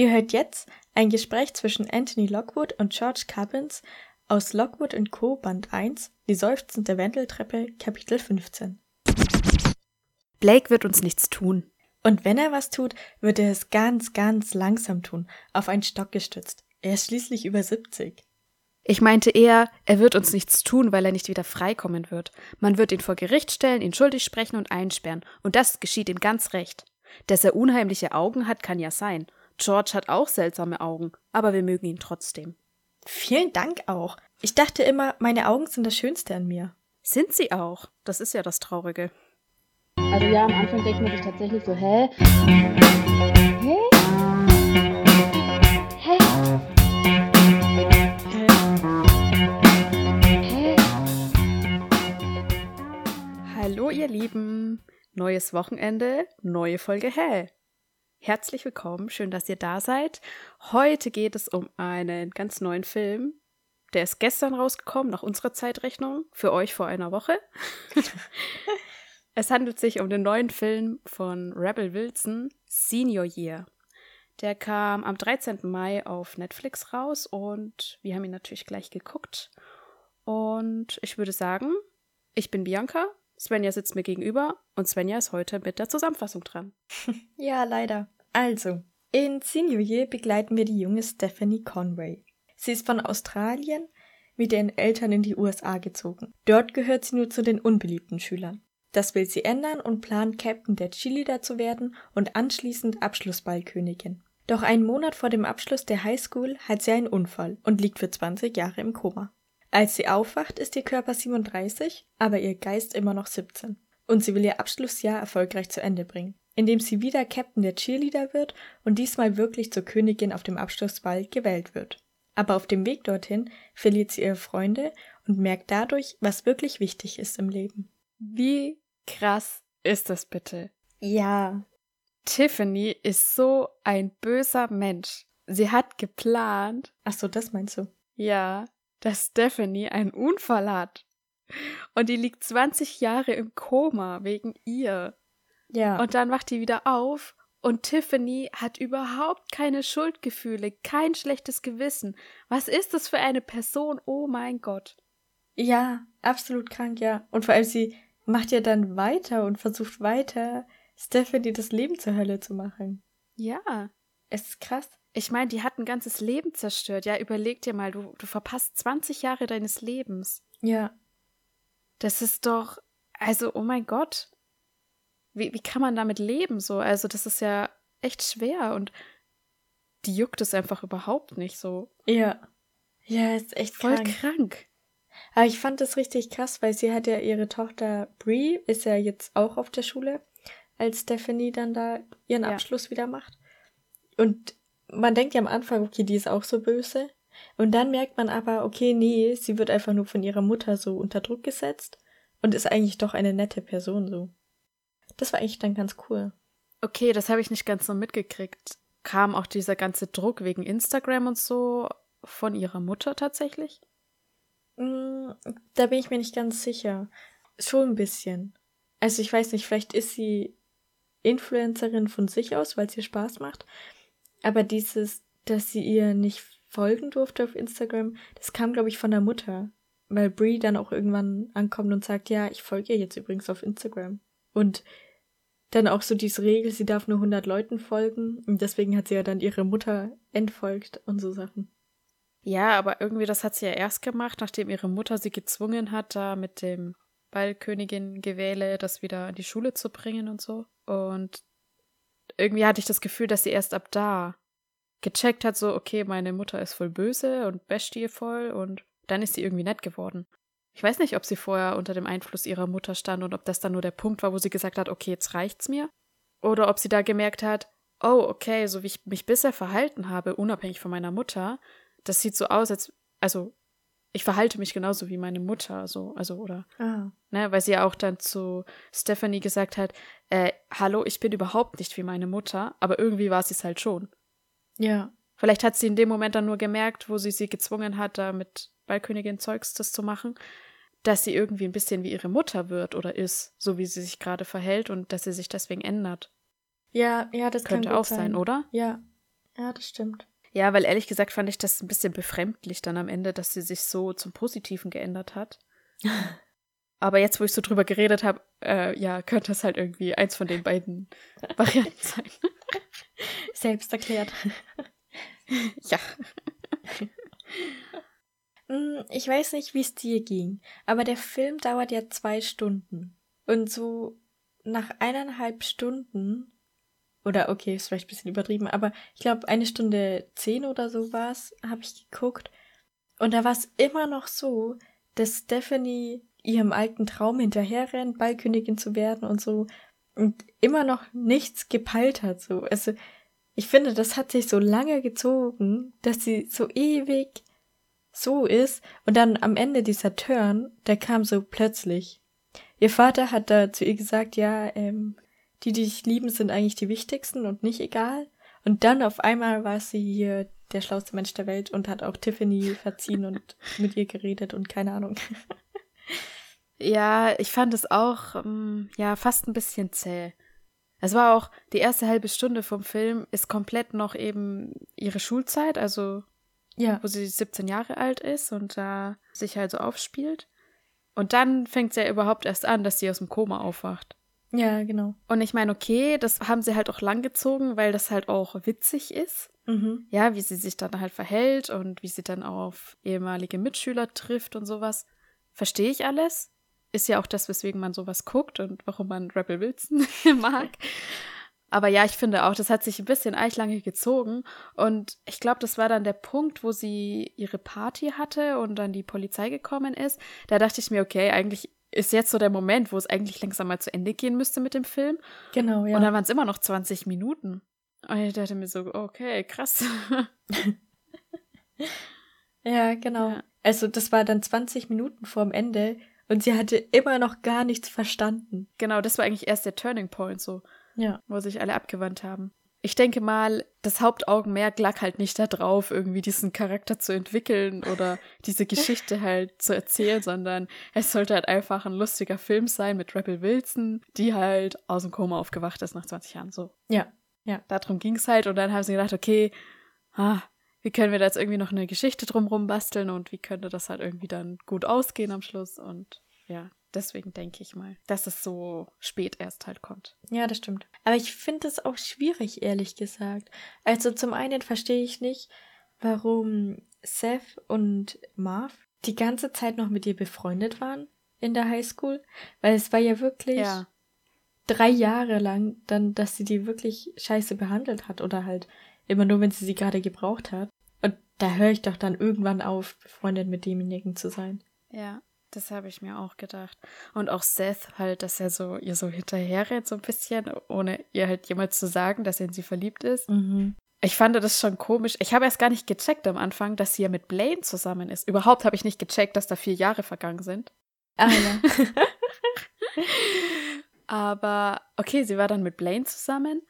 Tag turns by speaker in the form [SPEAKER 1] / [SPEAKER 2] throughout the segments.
[SPEAKER 1] Ihr hört jetzt ein Gespräch zwischen Anthony Lockwood und George Cubbins aus Lockwood Co. Band 1, Die seufzende Wendeltreppe, Kapitel 15.
[SPEAKER 2] Blake wird uns nichts tun.
[SPEAKER 1] Und wenn er was tut, wird er es ganz, ganz langsam tun, auf einen Stock gestützt. Er ist schließlich über 70.
[SPEAKER 2] Ich meinte eher, er wird uns nichts tun, weil er nicht wieder freikommen wird. Man wird ihn vor Gericht stellen, ihn schuldig sprechen und einsperren. Und das geschieht ihm ganz recht. Dass er unheimliche Augen hat, kann ja sein. George hat auch seltsame Augen, aber wir mögen ihn trotzdem.
[SPEAKER 1] Vielen Dank auch. Ich dachte immer, meine Augen sind das Schönste an mir.
[SPEAKER 2] Sind sie auch. Das ist ja das Traurige.
[SPEAKER 3] Also ja, am Anfang denkt man sich tatsächlich so, hä? Hä? Hä? Hä?
[SPEAKER 2] Hallo ihr Lieben. Neues Wochenende, neue Folge Hä? Herzlich willkommen, schön, dass ihr da seid. Heute geht es um einen ganz neuen Film. Der ist gestern rausgekommen, nach unserer Zeitrechnung, für euch vor einer Woche. es handelt sich um den neuen Film von Rebel Wilson, Senior Year. Der kam am 13. Mai auf Netflix raus und wir haben ihn natürlich gleich geguckt. Und ich würde sagen, ich bin Bianca, Svenja sitzt mir gegenüber und Svenja ist heute mit der Zusammenfassung dran.
[SPEAKER 1] Ja, leider. Also, in Senior Year begleiten wir die junge Stephanie Conway. Sie ist von Australien mit ihren Eltern in die USA gezogen. Dort gehört sie nur zu den unbeliebten Schülern. Das will sie ändern und plant, Captain der Cheerleader zu werden und anschließend Abschlussballkönigin. Doch einen Monat vor dem Abschluss der Highschool hat sie einen Unfall und liegt für 20 Jahre im Koma. Als sie aufwacht, ist ihr Körper 37, aber ihr Geist immer noch 17. Und sie will ihr Abschlussjahr erfolgreich zu Ende bringen, indem sie wieder Captain der Cheerleader wird und diesmal wirklich zur Königin auf dem Abschlussball gewählt wird. Aber auf dem Weg dorthin verliert sie ihre Freunde und merkt dadurch, was wirklich wichtig ist im Leben.
[SPEAKER 2] Wie krass ist das bitte?
[SPEAKER 1] Ja.
[SPEAKER 2] Tiffany ist so ein böser Mensch. Sie hat geplant.
[SPEAKER 1] Ach so, das meinst du?
[SPEAKER 2] Ja, dass Stephanie einen Unfall hat. Und die liegt 20 Jahre im Koma wegen ihr.
[SPEAKER 1] Ja.
[SPEAKER 2] Und dann wacht die wieder auf und Tiffany hat überhaupt keine Schuldgefühle, kein schlechtes Gewissen. Was ist das für eine Person? Oh mein Gott.
[SPEAKER 1] Ja, absolut krank, ja. Und vor allem sie macht ja dann weiter und versucht weiter, Stephanie das Leben zur Hölle zu machen.
[SPEAKER 2] Ja.
[SPEAKER 1] Es ist krass.
[SPEAKER 2] Ich meine, die hat ein ganzes Leben zerstört. Ja, überleg dir mal, du, du verpasst 20 Jahre deines Lebens.
[SPEAKER 1] Ja.
[SPEAKER 2] Das ist doch, also, oh mein Gott. Wie, wie kann man damit leben so? Also, das ist ja echt schwer und die juckt es einfach überhaupt nicht so.
[SPEAKER 1] Ja. Ja, ist echt
[SPEAKER 2] Voll
[SPEAKER 1] krank.
[SPEAKER 2] krank.
[SPEAKER 1] Aber ich fand das richtig krass, weil sie hat ja ihre Tochter Brie, ist ja jetzt auch auf der Schule, als Stephanie dann da ihren
[SPEAKER 2] Ja.
[SPEAKER 1] Abschluss wieder macht. Und man denkt ja am Anfang, okay, die ist auch so böse. Und dann merkt man aber, okay, nee, sie wird einfach nur von ihrer Mutter so unter Druck gesetzt und ist eigentlich doch eine nette Person so. Das war eigentlich dann ganz cool.
[SPEAKER 2] Okay, das habe ich nicht ganz so mitgekriegt. Kam auch dieser ganze Druck wegen Instagram und so von ihrer Mutter tatsächlich?
[SPEAKER 1] Mm, Da bin ich mir nicht ganz sicher. Schon ein bisschen. Also ich weiß nicht, vielleicht ist sie Influencerin von sich aus, weil es ihr Spaß macht. Aber dieses, dass sie ihr nicht folgen durfte auf Instagram, das kam, glaube ich, von der Mutter. Weil Brie dann auch irgendwann ankommt und sagt, ja, ich folge ihr jetzt übrigens auf Instagram. Und dann auch so diese Regel, sie darf nur 100 Leuten folgen. Und deswegen hat sie ja dann ihre Mutter entfolgt und so Sachen.
[SPEAKER 2] Ja, aber irgendwie das hat sie ja erst gemacht, nachdem ihre Mutter sie gezwungen hat, da mit dem Ballkönigin-Gewähle das wieder in die Schule zu bringen und so. Und irgendwie hatte ich das Gefühl, dass sie erst ab da gecheckt hat, so, okay, meine Mutter ist voll böse und basht voll und dann ist sie irgendwie nett geworden. Ich weiß nicht, ob sie vorher unter dem Einfluss ihrer Mutter stand und ob das dann nur der Punkt war, wo sie gesagt hat, okay, jetzt reicht's mir. Oder ob sie da gemerkt hat, oh, okay, so wie ich mich bisher verhalten habe, unabhängig von meiner Mutter, das sieht so aus, als, also, ich verhalte mich genauso wie meine Mutter, so, also, oder,
[SPEAKER 1] Ah.
[SPEAKER 2] ne, weil sie ja auch dann zu Stephanie gesagt hat, äh, hallo, ich bin überhaupt nicht wie meine Mutter, aber irgendwie war sie es halt schon.
[SPEAKER 1] Ja.
[SPEAKER 2] Vielleicht hat sie in dem Moment dann nur gemerkt, wo sie sie gezwungen hat, da mit Ballkönigin Zeugs das zu machen, dass sie irgendwie ein bisschen wie ihre Mutter wird oder ist, so wie sie sich gerade verhält und dass sie sich deswegen ändert.
[SPEAKER 1] Ja, ja, das
[SPEAKER 2] Könnte
[SPEAKER 1] kann
[SPEAKER 2] auch sein, oder?
[SPEAKER 1] Ja. Ja, das stimmt.
[SPEAKER 2] Ja, weil ehrlich gesagt fand ich das ein bisschen befremdlich dann am Ende, dass sie sich so zum Positiven geändert hat. Aber jetzt, wo ich so drüber geredet habe, äh, ja, könnte es halt irgendwie eins von den beiden Varianten sein.
[SPEAKER 1] Selbst erklärt.
[SPEAKER 2] ja.
[SPEAKER 1] Hm, Ich weiß nicht, wie es dir ging, aber der Film dauert ja zwei Stunden. Und so nach eineinhalb Stunden, oder okay, ist vielleicht ein bisschen übertrieben, aber ich glaube, eine Stunde zehn oder so war es, habe ich geguckt. Und da war es immer noch so, dass Stephanie ihrem alten Traum hinterherrennt, Ballkönigin zu werden und so, und immer noch nichts gepeilt hat. So. Also, ich finde, das hat sich so lange gezogen, dass sie so ewig so ist. Und dann am Ende dieser Turn, der kam so plötzlich. Ihr Vater hat da zu ihr gesagt, ja, ähm, die, die dich lieben, sind eigentlich die wichtigsten und nicht egal. Und dann auf einmal war sie hier der schlauste Mensch der Welt und hat auch Tiffany verziehen und mit ihr geredet und keine Ahnung.
[SPEAKER 2] Ja, ich fand es auch, ähm, ja, fast ein bisschen zäh. Es war auch, die erste halbe Stunde vom Film ist komplett noch eben ihre Schulzeit, also
[SPEAKER 1] Ja,
[SPEAKER 2] wo sie 17 Jahre alt ist und da sich halt so aufspielt. Und dann fängt es ja überhaupt erst an, dass sie aus dem Koma aufwacht.
[SPEAKER 1] Ja, genau.
[SPEAKER 2] Und ich meine, okay, das haben sie halt auch langgezogen, weil das halt auch witzig ist.
[SPEAKER 1] Mhm.
[SPEAKER 2] Ja, wie sie sich dann halt verhält und wie sie dann auf ehemalige Mitschüler trifft und sowas. Verstehe ich alles. Ist ja auch das, weswegen man sowas guckt und warum man Rebel Wilson mag. Aber ja, ich finde auch, das hat sich ein bisschen eichlange gezogen. Und ich glaube, das war dann der Punkt, wo sie ihre Party hatte und dann die Polizei gekommen ist. Da dachte ich mir, okay, eigentlich ist jetzt so der Moment, wo es eigentlich langsam mal zu Ende gehen müsste mit dem Film.
[SPEAKER 1] Genau, ja.
[SPEAKER 2] Und dann waren es immer noch 20 Minuten. Und ich dachte mir so, okay, krass.
[SPEAKER 1] Ja, genau.
[SPEAKER 2] Ja.
[SPEAKER 1] Also das war dann 20 Minuten vorm Ende und sie hatte immer noch gar nichts verstanden.
[SPEAKER 2] genau, das war eigentlich erst der Turning Point, so,
[SPEAKER 1] Ja.
[SPEAKER 2] wo sich alle abgewandt haben. Ich denke mal, das Hauptaugenmerk lag halt nicht darauf, irgendwie diesen Charakter zu entwickeln oder diese Geschichte halt zu erzählen, sondern es sollte halt einfach ein lustiger Film sein mit Rebel Wilson, die halt aus dem Koma aufgewacht ist nach 20 Jahren. So.
[SPEAKER 1] Ja.
[SPEAKER 2] Darum ging es halt und dann haben sie gedacht, okay, ah, wie können wir da jetzt irgendwie noch eine Geschichte drumrum basteln und wie könnte das halt irgendwie dann gut ausgehen am Schluss und ja, deswegen denke ich mal, dass es so spät erst halt kommt.
[SPEAKER 1] Ja, das stimmt. Aber ich finde es auch schwierig, ehrlich gesagt. Also zum einen verstehe ich nicht, warum Seth und Marv die ganze Zeit noch mit ihr befreundet waren in der Highschool. Weil es war ja wirklich drei Jahre lang dann, dass sie die wirklich scheiße behandelt hat oder halt immer nur, wenn sie sie gerade gebraucht hat. Und da höre ich doch dann irgendwann auf, befreundet mit demjenigen zu sein.
[SPEAKER 2] Ja, das habe ich mir auch gedacht. Und auch Seth halt, dass er so ihr so hinterherrennt, so ein bisschen, ohne ihr halt jemals zu sagen, dass er in sie verliebt ist.
[SPEAKER 1] Mhm.
[SPEAKER 2] Ich fand das schon komisch. Ich habe erst gar nicht gecheckt am Anfang, dass sie ja mit Blaine zusammen ist. Überhaupt habe ich nicht gecheckt, dass da vier Jahre vergangen sind.
[SPEAKER 1] Ah ja.
[SPEAKER 2] Aber okay, sie war dann mit Blaine zusammen.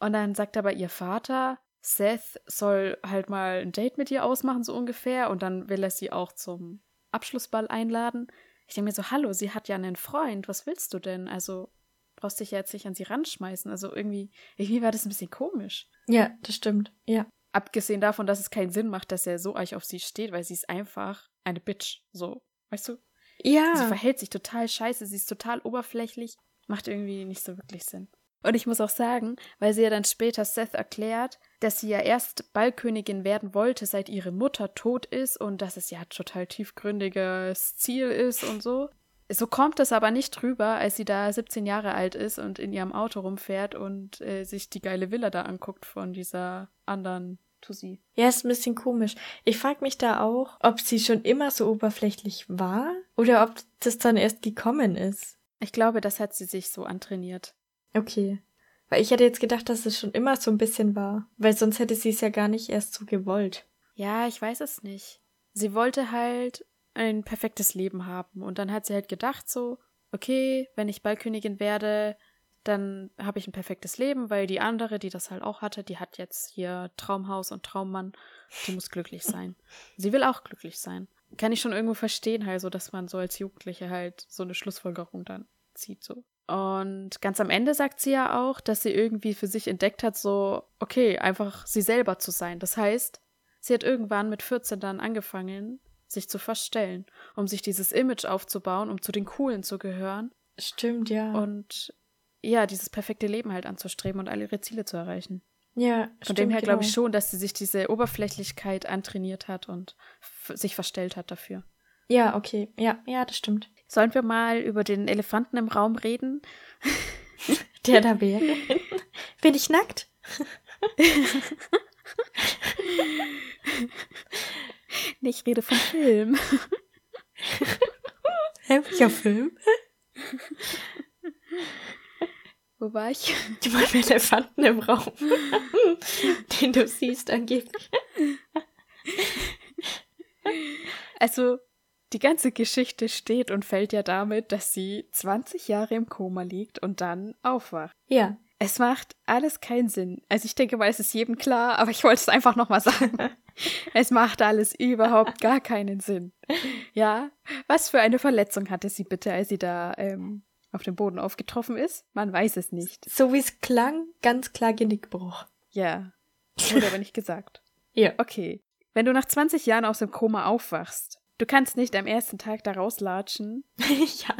[SPEAKER 2] Und dann sagt aber ihr Vater, Seth soll halt mal ein Date mit ihr ausmachen, so ungefähr. Und dann will er sie auch zum Abschlussball einladen. Ich denke mir so, hallo, sie hat ja einen Freund. Was willst du denn? Also brauchst dich ja jetzt nicht an sie ranschmeißen. Also irgendwie, irgendwie war das ein bisschen komisch.
[SPEAKER 1] ja, das stimmt. Ja.
[SPEAKER 2] Abgesehen davon, dass es keinen Sinn macht, dass er so euch auf sie steht, weil sie ist einfach eine Bitch. So, weißt du?
[SPEAKER 1] Ja.
[SPEAKER 2] Sie verhält sich total scheiße, sie ist total oberflächlich, macht irgendwie nicht so wirklich Sinn. Und ich muss auch sagen, weil sie ja dann später Seth erklärt, dass sie ja erst Ballkönigin werden wollte, seit ihre Mutter tot ist und dass es ja total tiefgründiges Ziel ist und so. So kommt es aber nicht drüber, als sie da 17 Jahre alt ist und in ihrem Auto rumfährt und äh, sich die geile Villa da anguckt von dieser anderen Tussi.
[SPEAKER 1] Ja, ist ein bisschen komisch. Ich frage mich da auch, ob sie schon immer so oberflächlich war oder ob das dann erst gekommen ist.
[SPEAKER 2] Ich glaube, das hat sie sich so antrainiert.
[SPEAKER 1] Okay. Weil ich hätte jetzt gedacht, dass es schon immer so ein bisschen war. Weil sonst hätte sie es ja gar nicht erst so gewollt.
[SPEAKER 2] Ja, ich weiß es nicht. Sie wollte halt ein perfektes Leben haben. Und dann hat sie halt gedacht so, okay, wenn ich Ballkönigin werde, dann habe ich ein perfektes Leben, weil die andere, die das halt auch hatte, die hat jetzt hier Traumhaus und Traummann. Die muss glücklich sein. Sie will auch glücklich sein. Kann ich schon irgendwo verstehen, halt so, dass man so als Jugendliche halt so eine Schlussfolgerung dann zieht, so. Und ganz am Ende sagt sie ja auch, dass sie irgendwie für sich entdeckt hat, so, okay, einfach sie selber zu sein. Das heißt, sie hat irgendwann mit 14 dann angefangen, sich zu verstellen, um sich dieses Image aufzubauen, um zu den Coolen zu gehören.
[SPEAKER 1] Stimmt, ja.
[SPEAKER 2] Und ja, dieses perfekte Leben halt anzustreben und all ihre Ziele zu erreichen.
[SPEAKER 1] ja,
[SPEAKER 2] Von dem her
[SPEAKER 1] genau.
[SPEAKER 2] glaube ich schon, dass sie sich diese Oberflächlichkeit antrainiert hat und sich verstellt hat dafür.
[SPEAKER 1] Ja, okay. Ja, ja, das stimmt.
[SPEAKER 2] Sollen wir mal über den Elefanten im Raum reden?
[SPEAKER 1] Der da wäre. Bin ich nackt?
[SPEAKER 2] Nee, ich rede vom Film.
[SPEAKER 1] Hä, welcher Film?
[SPEAKER 2] Wo war ich?
[SPEAKER 1] Die meinen Elefanten im Raum. Den du siehst angeblich.
[SPEAKER 2] Also, die ganze Geschichte steht und fällt ja damit, dass sie 20 Jahre im Koma liegt und dann aufwacht.
[SPEAKER 1] Ja.
[SPEAKER 2] Es macht alles keinen Sinn. Also ich denke mal, es ist jedem klar, aber ich wollte es einfach nochmal sagen. es macht alles überhaupt gar keinen Sinn. Ja, was für eine Verletzung hatte sie bitte, als sie da ähm, auf dem Boden aufgetroffen ist? Man weiß es nicht.
[SPEAKER 1] So wie es klang, ganz klar Genickbruch.
[SPEAKER 2] Ja, wurde aber nicht gesagt.
[SPEAKER 1] Ja.
[SPEAKER 2] Okay, wenn du nach 20 Jahren aus dem Koma aufwachst, du kannst nicht am ersten Tag da rauslatschen
[SPEAKER 1] ja.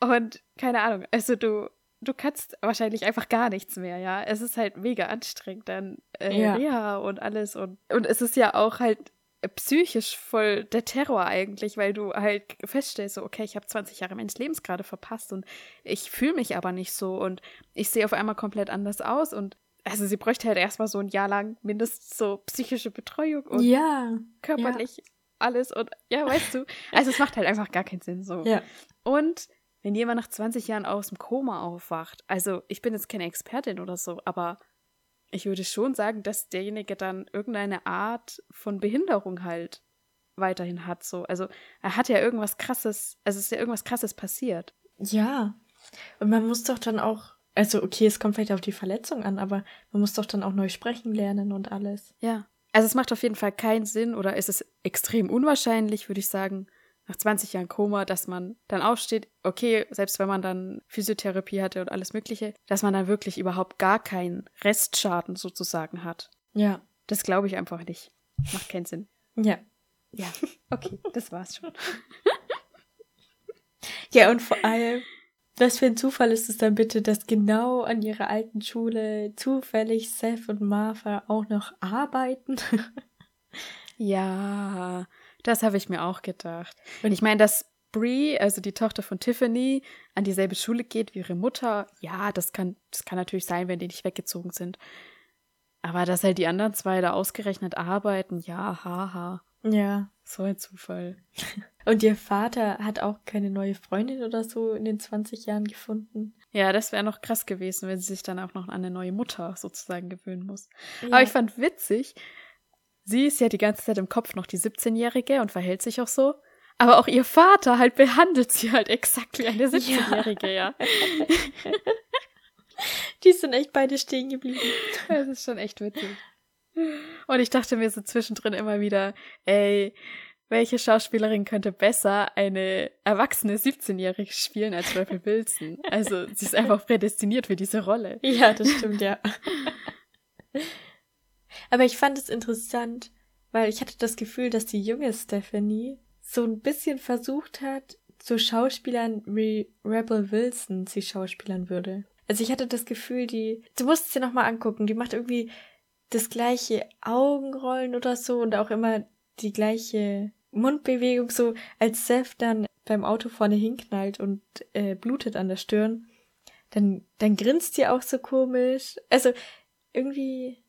[SPEAKER 2] Und keine Ahnung, also du, du kannst wahrscheinlich einfach gar nichts mehr, ja. Es ist halt mega anstrengend, dann äh,
[SPEAKER 1] Ja.
[SPEAKER 2] Reha und alles und, und es ist ja auch halt psychisch voll der Terror eigentlich, weil du halt feststellst, so, okay, ich habe 20 Jahre meines Lebens gerade verpasst und ich fühle mich aber nicht so und ich sehe auf einmal komplett anders aus und also sie bräuchte halt erstmal so ein Jahr lang mindestens so psychische Betreuung und
[SPEAKER 1] Ja.
[SPEAKER 2] körperlich alles und ja, weißt du, also es macht halt einfach gar keinen Sinn so.
[SPEAKER 1] Ja.
[SPEAKER 2] Und wenn jemand nach 20 Jahren aus dem Koma aufwacht, also ich bin jetzt keine Expertin oder so, aber ich würde schon sagen, dass derjenige dann irgendeine Art von Behinderung halt weiterhin hat. So. Also er hat ja irgendwas krasses, also es ist ja irgendwas krasses passiert.
[SPEAKER 1] Ja. Und man muss doch dann auch, also okay, es kommt vielleicht auf die Verletzung an, aber man muss doch dann auch neu sprechen lernen und alles.
[SPEAKER 2] Ja. Also es macht auf jeden Fall keinen Sinn oder ist es extrem unwahrscheinlich, würde ich sagen, nach 20 Jahren Koma, dass man dann aufsteht, okay, selbst wenn man dann Physiotherapie hatte und alles Mögliche, dass man dann wirklich überhaupt gar keinen Restschaden sozusagen hat.
[SPEAKER 1] Ja.
[SPEAKER 2] Das glaube ich einfach nicht. Macht keinen Sinn.
[SPEAKER 1] Ja.
[SPEAKER 2] Ja, okay, das war's schon.
[SPEAKER 1] Ja, und vor allem, was für ein Zufall ist es dann bitte, dass genau an ihrer alten Schule zufällig Seth und Martha auch noch arbeiten?
[SPEAKER 2] Ja, das habe ich mir auch gedacht.
[SPEAKER 1] Und-
[SPEAKER 2] ich meine, dass Brie, also die Tochter von Tiffany, an dieselbe Schule geht wie ihre Mutter, ja, das kann, das kann natürlich sein, wenn die nicht weggezogen sind. Aber dass halt die anderen zwei da ausgerechnet arbeiten, ja, haha,
[SPEAKER 1] ja.
[SPEAKER 2] so ein Zufall.
[SPEAKER 1] Und ihr Vater hat auch keine neue Freundin oder so in den 20 Jahren gefunden.
[SPEAKER 2] Ja, das wäre noch krass gewesen, wenn sie sich dann auch noch an eine neue Mutter sozusagen gewöhnen muss.
[SPEAKER 1] Ja.
[SPEAKER 2] Aber ich fand witzig, sie ist ja die ganze Zeit im Kopf noch die 17-Jährige und verhält sich auch so. Aber auch ihr Vater halt behandelt sie halt exakt wie eine 17-Jährige, ja.
[SPEAKER 1] Die sind echt beide stehen geblieben.
[SPEAKER 2] Das ist schon echt witzig. Und ich dachte mir so zwischendrin immer wieder, ey, welche Schauspielerin könnte besser eine erwachsene 17-Jährige spielen als Rebel Wilson? Also, sie ist einfach prädestiniert für diese Rolle.
[SPEAKER 1] Ja, das stimmt, ja. Aber ich fand es interessant, weil ich hatte das Gefühl, dass die junge Stephanie so ein bisschen versucht hat, zu Schauspielern wie Rebel Wilson sie schauspielern würde. Also ich hatte das Gefühl, die, du musst es dir nochmal angucken, die macht irgendwie das gleiche Augenrollen oder so und auch immer die gleiche Mundbewegung, so als Seth dann beim Auto vorne hinknallt und äh, blutet an der Stirn. Dann, dann grinst sie auch so komisch. Also irgendwie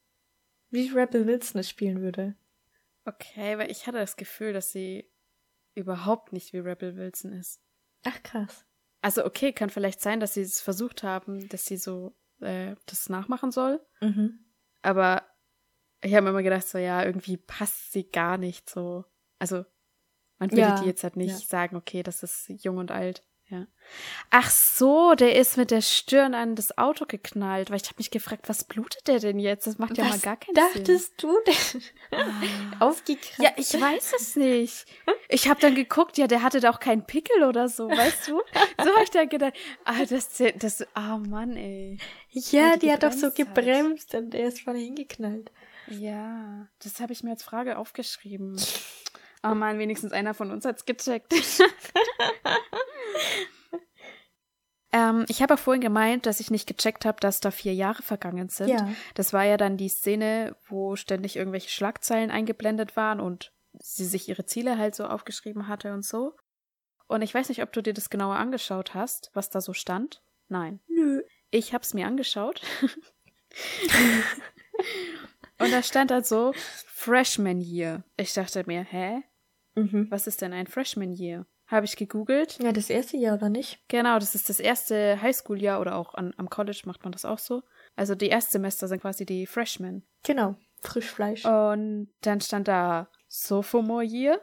[SPEAKER 1] wie Rebel Wilson es spielen würde.
[SPEAKER 2] Okay, weil ich hatte das Gefühl, dass sie überhaupt nicht wie Rebel Wilson ist.
[SPEAKER 1] Ach krass.
[SPEAKER 2] Also, okay, kann vielleicht sein, dass sie es versucht haben, dass sie so äh, das nachmachen soll.
[SPEAKER 1] Mhm.
[SPEAKER 2] Aber ich habe mir immer gedacht, so ja, irgendwie passt sie gar nicht so. Also, man würde
[SPEAKER 1] Ja,
[SPEAKER 2] die jetzt halt nicht
[SPEAKER 1] ja.
[SPEAKER 2] sagen, okay, das ist jung und alt. ja. Ach so, der ist mit der Stirn an das Auto geknallt, weil ich habe mich gefragt, was blutet der denn jetzt? Das macht ja
[SPEAKER 1] Was
[SPEAKER 2] mal gar keinen
[SPEAKER 1] dachtest
[SPEAKER 2] Sinn.
[SPEAKER 1] du denn? Aufgekratzt.
[SPEAKER 2] Ja, ich weiß es nicht. Ich habe dann geguckt, ja, der hatte doch keinen Pickel oder so, weißt du? So habe ich dann gedacht, ah, das, das, ah, Mann, ey.
[SPEAKER 1] Ja,
[SPEAKER 2] die
[SPEAKER 1] die hat doch so
[SPEAKER 2] gebremst hat.
[SPEAKER 1] und der ist vorne hingeknallt.
[SPEAKER 2] Ja, das habe ich mir als Frage aufgeschrieben. Oh Mann, wenigstens einer von uns hat's gecheckt. ähm, ich habe ja vorhin gemeint, dass ich nicht gecheckt habe, dass da vier Jahre vergangen sind.
[SPEAKER 1] Ja.
[SPEAKER 2] Das war ja dann die Szene, wo ständig irgendwelche Schlagzeilen eingeblendet waren und sie sich ihre Ziele halt so aufgeschrieben hatte und so. Und ich weiß nicht, ob du dir das genauer angeschaut hast, was da so stand. Nein.
[SPEAKER 1] Nö.
[SPEAKER 2] Ich hab's mir angeschaut. und da stand halt so Freshman Year. Ich dachte mir, hä?
[SPEAKER 1] Mhm.
[SPEAKER 2] Was ist denn ein Freshman Year? Habe ich gegoogelt.
[SPEAKER 1] Ja, das erste Jahr, oder nicht?
[SPEAKER 2] Genau, das ist das erste Highschool-Jahr oder auch an, am College macht man das auch so. Also die Erstsemester sind quasi die Freshmen.
[SPEAKER 1] Genau. Frischfleisch.
[SPEAKER 2] Und dann stand da Sophomore Year.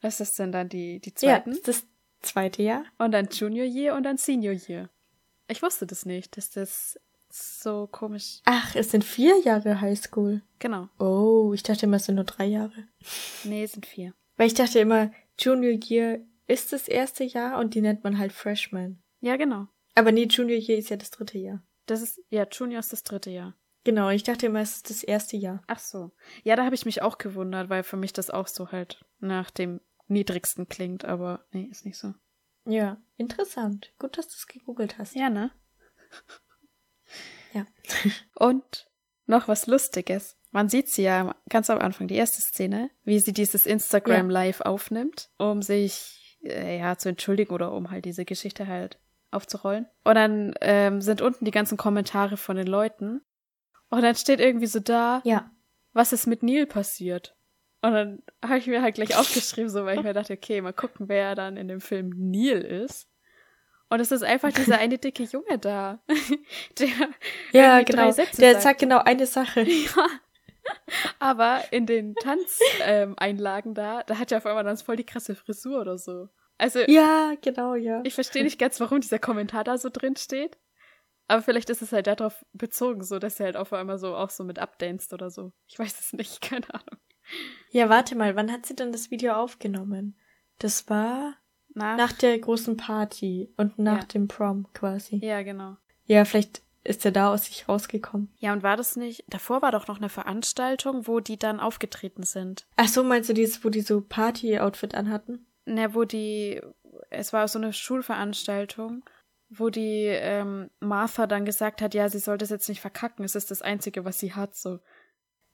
[SPEAKER 2] Was ist denn dann die, die
[SPEAKER 1] ja,
[SPEAKER 2] zweiten?
[SPEAKER 1] das ist das zweite Jahr.
[SPEAKER 2] Und dann Junior Year und dann Senior Year. Ich wusste das nicht, dass das so komisch.
[SPEAKER 1] Ach, es sind vier Jahre Highschool.
[SPEAKER 2] Genau.
[SPEAKER 1] Oh, ich dachte immer, es sind nur drei Jahre.
[SPEAKER 2] Nee, es sind vier.
[SPEAKER 1] Weil ich dachte immer, Junior Year ist das erste Jahr und die nennt man halt Freshman.
[SPEAKER 2] Ja, genau.
[SPEAKER 1] Aber nee, Junior Year ist ja das dritte Jahr.
[SPEAKER 2] Das ist, ja, Junior ist das dritte Jahr.
[SPEAKER 1] Genau, ich dachte immer, es ist das erste Jahr.
[SPEAKER 2] Ach so. Ja, da habe ich mich auch gewundert, weil für mich das auch so halt nach dem niedrigsten klingt, aber nee, ist nicht so.
[SPEAKER 1] Ja, interessant. Gut, dass du es gegoogelt hast.
[SPEAKER 2] Ja, ne?
[SPEAKER 1] Ja.
[SPEAKER 2] Und noch was Lustiges. Man sieht sie ja ganz am Anfang, die erste Szene, wie sie dieses Instagram Live aufnimmt, um sich äh, ja zu entschuldigen oder um halt diese Geschichte halt aufzurollen. Und dann ähm, sind unten die ganzen Kommentare von den Leuten. Und dann steht irgendwie so da,
[SPEAKER 1] Ja.
[SPEAKER 2] was ist mit Neil passiert? Und dann habe ich mir halt gleich aufgeschrieben, so weil ich mir dachte, okay, mal gucken, wer dann in dem Film Neil ist. Und es ist einfach dieser eine dicke Junge da. Der
[SPEAKER 1] Ja, genau.
[SPEAKER 2] Sätze
[SPEAKER 1] Der
[SPEAKER 2] sagt.
[SPEAKER 1] sagt genau eine Sache.
[SPEAKER 2] Ja. Aber in den Tanzeinlagen ähm, da, da hat er auf einmal dann voll die krasse Frisur oder so. Also,
[SPEAKER 1] Ja, genau, ja.
[SPEAKER 2] ich verstehe nicht ganz, warum dieser Kommentar da so drin steht. Aber vielleicht ist es halt darauf bezogen, so dass er halt auf einmal so auch so mit abdanzt oder so. Ich weiß es nicht, keine Ahnung.
[SPEAKER 1] Ja, warte mal, wann hat sie denn das Video aufgenommen? Das war
[SPEAKER 2] Nach,
[SPEAKER 1] nach der großen Party und nach
[SPEAKER 2] Ja.
[SPEAKER 1] dem Prom quasi.
[SPEAKER 2] ja, genau.
[SPEAKER 1] Ja, vielleicht ist er da aus sich rausgekommen.
[SPEAKER 2] Ja, und war das nicht, davor war doch noch eine Veranstaltung, wo die dann aufgetreten sind.
[SPEAKER 1] Ach so, meinst du dieses, wo die so Party-Outfit anhatten?
[SPEAKER 2] Ne, wo die, es war so eine Schulveranstaltung, wo die ähm, Martha dann gesagt hat, ja, sie soll das jetzt nicht verkacken, es ist das Einzige, was sie hat, so.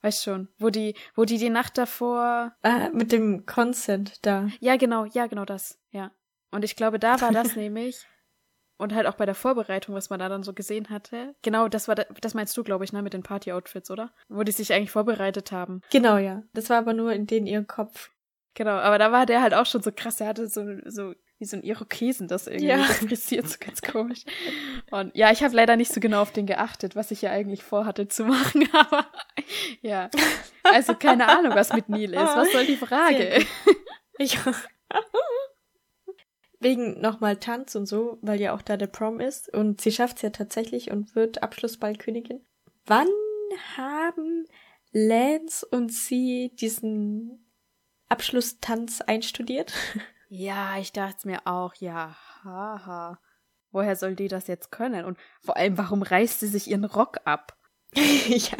[SPEAKER 2] Weißt schon, wo die, wo die die Nacht davor,
[SPEAKER 1] Ah, mit dem Consent da.
[SPEAKER 2] ja genau, ja genau das, ja. Und ich glaube, da war das nämlich, und halt auch bei der Vorbereitung, was man da dann so gesehen hatte, genau, das war, da- das meinst du, glaube ich, ne, mit den Party-Outfits, oder? Wo die sich eigentlich vorbereitet haben.
[SPEAKER 1] Genau, ja. Das war aber nur in den ihrem Kopf.
[SPEAKER 2] Genau, aber da war der halt auch schon so krass. Er hatte so, so wie so ein Irokesen, das irgendwie
[SPEAKER 1] Ja.
[SPEAKER 2] frisiert, so ganz komisch. Und ja, ich habe leider nicht so genau auf den geachtet, was ich ja eigentlich vorhatte zu machen, aber ja. Also keine Ahnung, was mit Neil ist. Was soll die Frage?
[SPEAKER 1] Ich Wegen nochmal Tanz und so, weil ja auch da der Prom ist. Und sie schafft es ja tatsächlich und wird Abschlussballkönigin. Wann haben Lance und sie diesen Abschlusstanz einstudiert?
[SPEAKER 2] Ja, ich dachte mir auch, ja, haha. Woher soll die das jetzt können? Und vor allem, warum reißt sie sich ihren Rock ab?
[SPEAKER 1] ja.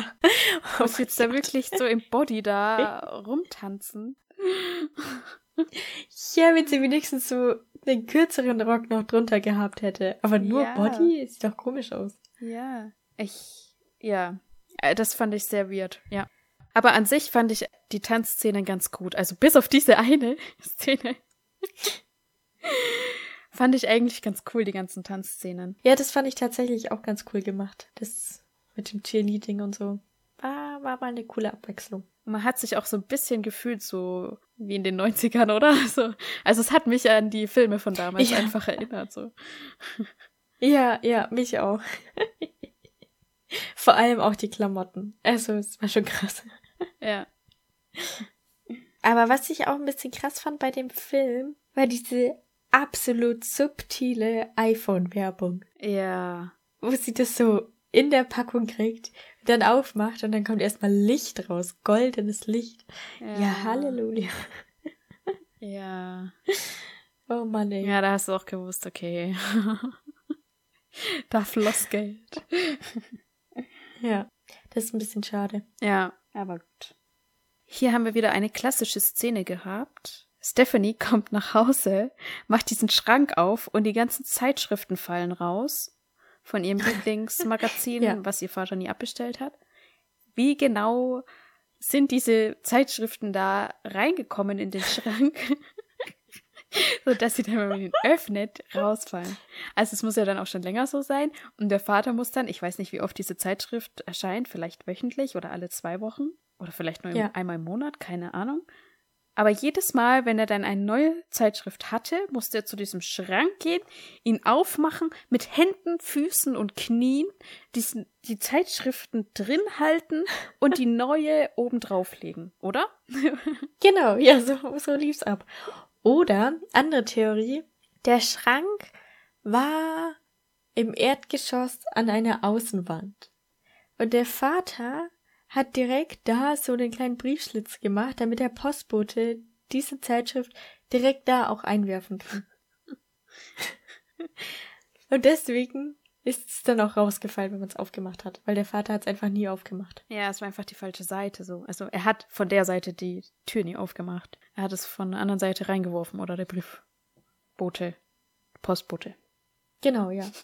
[SPEAKER 2] Muss jetzt da wirklich so im Body da rumtanzen?
[SPEAKER 1] Ja, wenn sie wenigstens so den kürzeren Rock noch drunter gehabt hätte. Aber nur
[SPEAKER 2] Ja.
[SPEAKER 1] Body sieht doch komisch aus.
[SPEAKER 2] Ja, ich, ja, Äh, das fand ich sehr weird, ja. Aber an sich fand ich die Tanzszenen ganz gut. Also bis auf diese eine Szene fand ich eigentlich ganz cool, die ganzen Tanzszenen.
[SPEAKER 1] Ja, das fand ich tatsächlich auch ganz cool gemacht. Das mit dem Cheerleading und so. War, war mal eine coole Abwechslung.
[SPEAKER 2] Man hat sich auch so ein bisschen gefühlt, so wie in den 90ern, oder? So. Also es hat mich an die Filme von damals
[SPEAKER 1] Ja.
[SPEAKER 2] einfach erinnert. So.
[SPEAKER 1] Ja, ja, mich auch. Vor allem auch die Klamotten. Also, es war schon krass.
[SPEAKER 2] Ja.
[SPEAKER 1] Aber was ich auch ein bisschen krass fand bei dem Film, war diese absolut subtile iPhone-Werbung,
[SPEAKER 2] Ja.
[SPEAKER 1] wo sie das so in der Packung kriegt, dann aufmacht und dann kommt erstmal Licht raus, goldenes Licht. Ja, Halleluja.
[SPEAKER 2] Ja.
[SPEAKER 1] Oh Mann, ey.
[SPEAKER 2] Ja, da hast du auch gewusst, okay. da floss Geld.
[SPEAKER 1] ja. Das ist ein bisschen schade.
[SPEAKER 2] Ja, aber gut. Hier haben wir wieder eine klassische Szene gehabt. Stephanie kommt nach Hause, macht diesen Schrank auf und die ganzen Zeitschriften fallen raus von ihrem Lieblingsmagazin,
[SPEAKER 1] Ja.
[SPEAKER 2] was ihr Vater nie abbestellt hat. Wie genau sind diese Zeitschriften da reingekommen in den Schrank, so dass sie dann, wenn man ihn öffnet, rausfallen? Also es muss ja dann auch schon länger so sein und der Vater muss dann, ich weiß nicht, wie oft diese Zeitschrift erscheint, vielleicht wöchentlich oder alle zwei Wochen oder vielleicht nur
[SPEAKER 1] Ja.
[SPEAKER 2] einmal im Monat, keine Ahnung. Aber jedes Mal, wenn er dann eine neue Zeitschrift hatte, musste er zu diesem Schrank gehen, ihn aufmachen, mit Händen, Füßen und Knien diesen, die Zeitschriften drin halten und die neue oben drauflegen, oder?
[SPEAKER 1] Genau, ja, so, so lief's ab. Oder, andere Theorie, der Schrank war im Erdgeschoss an einer Außenwand. Und der Vater hat direkt da so einen kleinen Briefschlitz gemacht, damit der Postbote diese Zeitschrift direkt da auch einwerfen kann. Und deswegen ist es dann auch rausgefallen, wenn man es aufgemacht hat, weil der Vater hat es einfach nie aufgemacht.
[SPEAKER 2] Ja, es war einfach die falsche Seite so. Also er hat von der Seite die Tür nie aufgemacht. Er hat es von der anderen Seite reingeworfen oder der Briefbote, Postbote.
[SPEAKER 1] Genau, ja.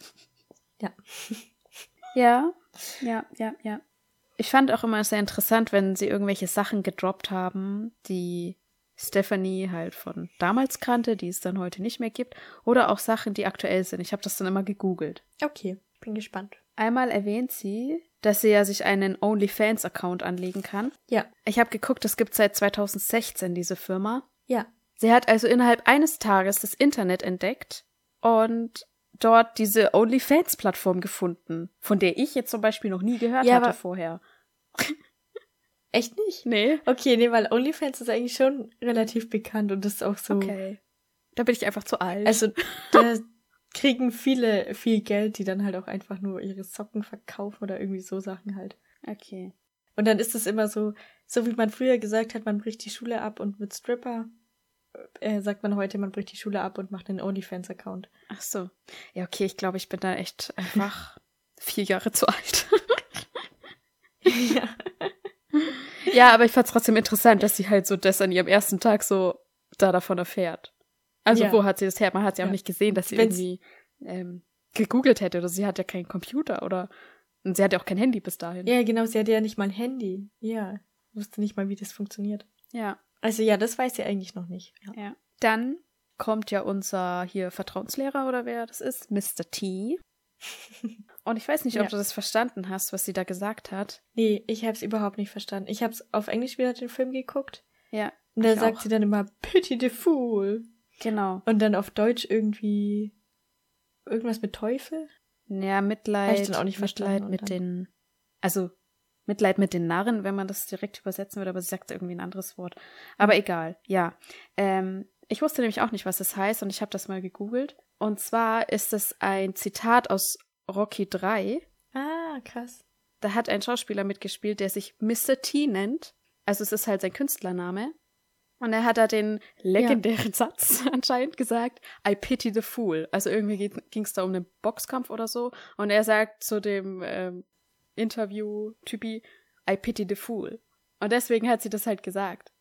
[SPEAKER 1] Ja.
[SPEAKER 2] Ja, ja, ja, ja. Ich fand auch immer sehr interessant, wenn sie irgendwelche Sachen gedroppt haben, die Stephanie halt von damals kannte, die es dann heute nicht mehr gibt, oder auch Sachen, die aktuell sind. Ich habe das dann immer gegoogelt.
[SPEAKER 1] Okay, bin gespannt.
[SPEAKER 2] Einmal erwähnt sie, dass sie ja sich einen OnlyFans-Account anlegen kann.
[SPEAKER 1] Ja,
[SPEAKER 2] Ich habe geguckt, es gibt seit 2016 diese Firma.
[SPEAKER 1] ja.
[SPEAKER 2] Sie hat also innerhalb eines Tages das Internet entdeckt und dort diese OnlyFans-Plattform gefunden, von der ich jetzt zum Beispiel noch nie gehört
[SPEAKER 1] Ja,
[SPEAKER 2] hatte vorher.
[SPEAKER 1] Echt nicht?
[SPEAKER 2] Nee.
[SPEAKER 1] Okay, nee, weil OnlyFans ist eigentlich schon relativ bekannt und das ist auch so.
[SPEAKER 2] Okay. Da bin ich einfach zu alt.
[SPEAKER 1] Also, da kriegen viele viel Geld, die dann halt auch einfach nur ihre Socken verkaufen oder irgendwie so Sachen halt.
[SPEAKER 2] okay.
[SPEAKER 1] Und dann ist es immer so, so wie man früher gesagt hat, man bricht die Schule ab und mit Stripper, äh, sagt man heute, man bricht die Schule ab und macht einen OnlyFans-Account.
[SPEAKER 2] Ach so. Ja, okay, ich glaube, ich bin da echt einfach vier Jahre zu alt.
[SPEAKER 1] ja.
[SPEAKER 2] ja, aber ich fand's trotzdem interessant, dass sie halt so das an ihrem ersten Tag so da davon erfährt. Also
[SPEAKER 1] Ja.
[SPEAKER 2] wo hat sie das her? Man hat ja auch nicht gesehen, dass sie
[SPEAKER 1] Wenn's-
[SPEAKER 2] irgendwie ähm, gegoogelt hätte oder sie hat ja keinen Computer oder und sie hat ja auch kein Handy bis dahin.
[SPEAKER 1] Ja, genau, sie hatte ja nicht mal ein Handy. Ja, wusste nicht mal, wie das funktioniert.
[SPEAKER 2] ja.
[SPEAKER 1] Also ja, das weiß sie eigentlich noch nicht. Ja.
[SPEAKER 2] Ja. Dann kommt ja unser hier Vertrauenslehrer oder wer das ist, Mr. T. Und ich weiß nicht, ob
[SPEAKER 1] Ja.
[SPEAKER 2] du das verstanden hast, was sie da gesagt hat.
[SPEAKER 1] Nee, ich hab's überhaupt nicht verstanden. Ich hab's auf Englisch wieder den Film geguckt.
[SPEAKER 2] Ja,
[SPEAKER 1] Und da sagt
[SPEAKER 2] auch.
[SPEAKER 1] sie dann immer Pity the Fool.
[SPEAKER 2] genau.
[SPEAKER 1] Und dann auf Deutsch irgendwie irgendwas mit Teufel?
[SPEAKER 2] Ja,
[SPEAKER 1] Hab
[SPEAKER 2] Mitleid,
[SPEAKER 1] ich dann auch nicht verstanden
[SPEAKER 2] Mitleid mit
[SPEAKER 1] dann-
[SPEAKER 2] den, also Mitleid mit den Narren, wenn man das direkt übersetzen würde, aber sie sagt irgendwie ein anderes Wort. Aber egal, ja. Ähm, ich wusste nämlich auch nicht, was das heißt und ich habe das mal gegoogelt. Und zwar ist es ein Zitat aus Rocky 3.
[SPEAKER 1] Ah, krass.
[SPEAKER 2] Da hat ein Schauspieler mitgespielt, der sich Mr. T nennt. Also es ist halt sein Künstlername. Und er hat da den legendären Satz anscheinend gesagt, I pity the fool. Also irgendwie ging es da um einen Boxkampf oder so. Und er sagt zu dem ähm, Interview-Typi, I pity the fool. Und deswegen hat sie das halt gesagt.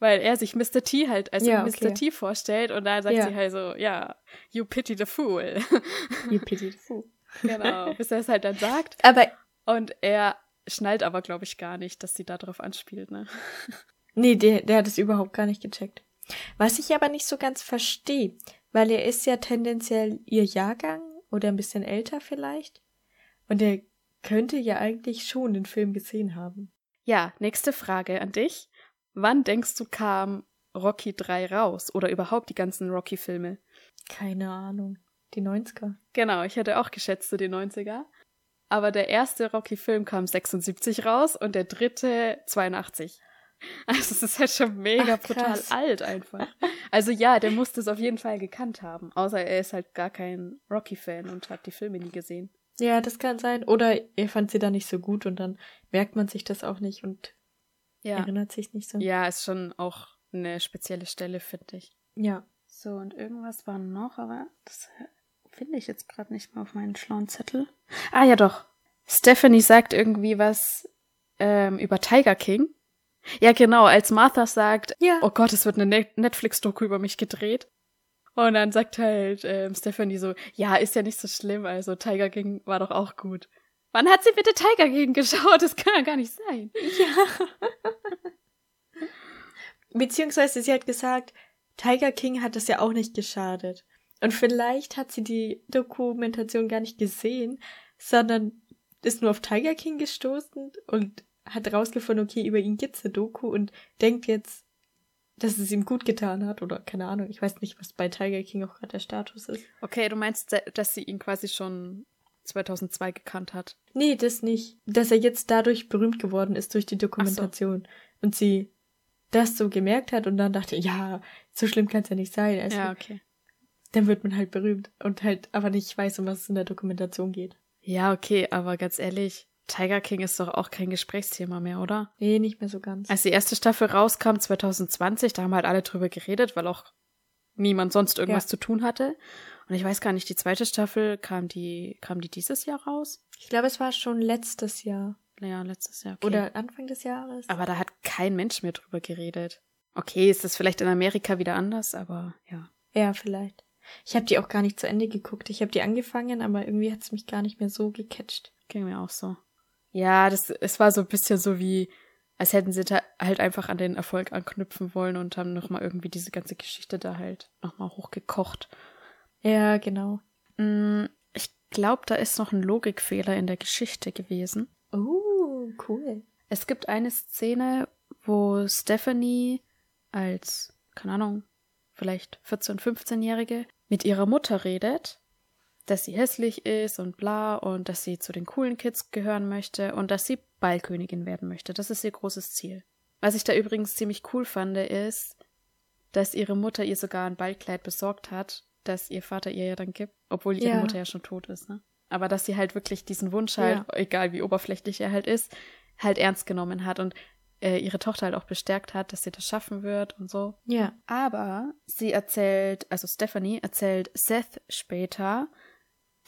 [SPEAKER 2] Weil er sich Mr. T halt als
[SPEAKER 1] Ja,
[SPEAKER 2] Mr.
[SPEAKER 1] okay.
[SPEAKER 2] T vorstellt und da sagt
[SPEAKER 1] Ja.
[SPEAKER 2] sie halt so, ja, you pity the fool.
[SPEAKER 1] You Pity the Fool.
[SPEAKER 2] genau, bis er es halt dann sagt.
[SPEAKER 1] Aber
[SPEAKER 2] Und er schnallt aber, glaube ich, gar nicht, dass sie da drauf anspielt, ne?
[SPEAKER 1] nee, der, der hat es überhaupt gar nicht gecheckt. Was ich aber nicht so ganz verstehe, weil er ist ja tendenziell ihr Jahrgang oder ein bisschen älter vielleicht. Und er könnte ja eigentlich schon den Film gesehen haben.
[SPEAKER 2] Ja, nächste Frage an dich. Wann denkst du, kam Rocky 3 raus? Oder überhaupt die ganzen Rocky-Filme?
[SPEAKER 1] Keine Ahnung. Die 90er.
[SPEAKER 2] Genau, ich hätte auch geschätzt, so die 90er. Aber der erste Rocky-Film kam 76 raus und der dritte 82. Also es ist halt schon mega
[SPEAKER 1] Ach,
[SPEAKER 2] brutal alt einfach. Also ja, der muss das auf jeden Fall gekannt haben. Außer er ist halt gar kein Rocky-Fan und hat die Filme nie gesehen.
[SPEAKER 1] Ja, das kann sein. Oder er fand sie dann nicht so gut und dann merkt man sich das auch nicht und
[SPEAKER 2] Ja.
[SPEAKER 1] erinnert sich nicht so.
[SPEAKER 2] Ja, ist schon auch eine spezielle Stelle, finde ich.
[SPEAKER 1] Ja.
[SPEAKER 2] So, und irgendwas war noch, aber das finde ich jetzt gerade nicht mehr auf meinen schlauen Zettel. Ah, ja doch. Stephanie sagt irgendwie was ähm, über Tiger King. Ja, genau, als Martha sagt,
[SPEAKER 1] Ja.
[SPEAKER 2] oh Gott, es wird eine Net Netflix-Doku über mich gedreht. Und dann sagt halt ähm, Stephanie so, ja, ist ja nicht so schlimm, also Tiger King war doch auch gut. Wann hat sie bitte Tiger King geschaut? Das kann ja gar nicht sein.
[SPEAKER 1] Beziehungsweise sie hat gesagt, Tiger King hat es ja auch nicht geschadet. Und vielleicht hat sie die Dokumentation gar nicht gesehen, sondern ist nur auf Tiger King gestoßen und hat rausgefunden, okay, über ihn gibt's eine Doku und denkt jetzt, dass es ihm gut getan hat oder keine Ahnung. Ich weiß nicht, was bei Tiger King auch gerade der Status ist.
[SPEAKER 2] Okay, du meinst, dass sie ihn quasi schon 2002 gekannt hat.
[SPEAKER 1] Nee, das nicht. Dass er jetzt dadurch berühmt geworden ist durch die Dokumentation. Und sie das so gemerkt hat und dann dachte, ja, so schlimm kann's ja nicht sein. Also,
[SPEAKER 2] Ja, okay.
[SPEAKER 1] Dann wird man halt berühmt und halt aber nicht weiß, um was es in der Dokumentation geht.
[SPEAKER 2] Ja, okay, aber ganz ehrlich, Tiger King ist doch auch kein Gesprächsthema mehr, oder?
[SPEAKER 1] Nee, nicht mehr so ganz.
[SPEAKER 2] Als die erste Staffel rauskam, 2020, da haben halt alle drüber geredet, weil auch niemand sonst irgendwas
[SPEAKER 1] Ja.
[SPEAKER 2] zu tun hatte. Und ich weiß gar nicht, die zweite Staffel, kam die, kam die dieses Jahr raus?
[SPEAKER 1] Ich glaube, es war schon letztes Jahr.
[SPEAKER 2] Ja, letztes Jahr. Okay.
[SPEAKER 1] Oder Anfang des Jahres.
[SPEAKER 2] aber da hat kein Mensch mehr drüber geredet. Okay, ist das vielleicht in Amerika wieder anders, aber ja.
[SPEAKER 1] Ja, vielleicht. Ich habe die auch gar nicht zu Ende geguckt. Ich habe die angefangen, aber irgendwie hat's mich gar nicht mehr so gecatcht.
[SPEAKER 2] Ging mir auch so. Ja, das, es war so ein bisschen so wie, als hätten sie da halt einfach an den Erfolg anknüpfen wollen und haben nochmal irgendwie diese ganze Geschichte da halt nochmal hochgekocht.
[SPEAKER 1] Ja, genau.
[SPEAKER 2] Mm, Ich glaube, da ist noch ein Logikfehler in der Geschichte gewesen.
[SPEAKER 1] Oh, cool.
[SPEAKER 2] Es gibt eine Szene, wo Stephanie als, keine Ahnung, vielleicht 14-, 15-Jährige mit ihrer Mutter redet, dass sie hässlich ist und bla und dass sie zu den coolen Kids gehören möchte und dass sie Ballkönigin werden möchte. Das ist ihr großes Ziel. Was ich da übrigens ziemlich cool fand, ist, dass ihre Mutter ihr sogar ein Ballkleid besorgt hat, das ihr Vater ihr ja dann gibt, obwohl ihre
[SPEAKER 1] Ja.
[SPEAKER 2] Mutter ja schon tot ist, ne? Aber dass sie halt wirklich diesen Wunsch halt, egal wie oberflächlich er halt ist, halt ernst genommen hat und äh, ihre Tochter halt auch bestärkt hat, dass sie das schaffen wird und so.
[SPEAKER 1] Ja.
[SPEAKER 2] Aber sie erzählt, also Stephanie erzählt Seth später,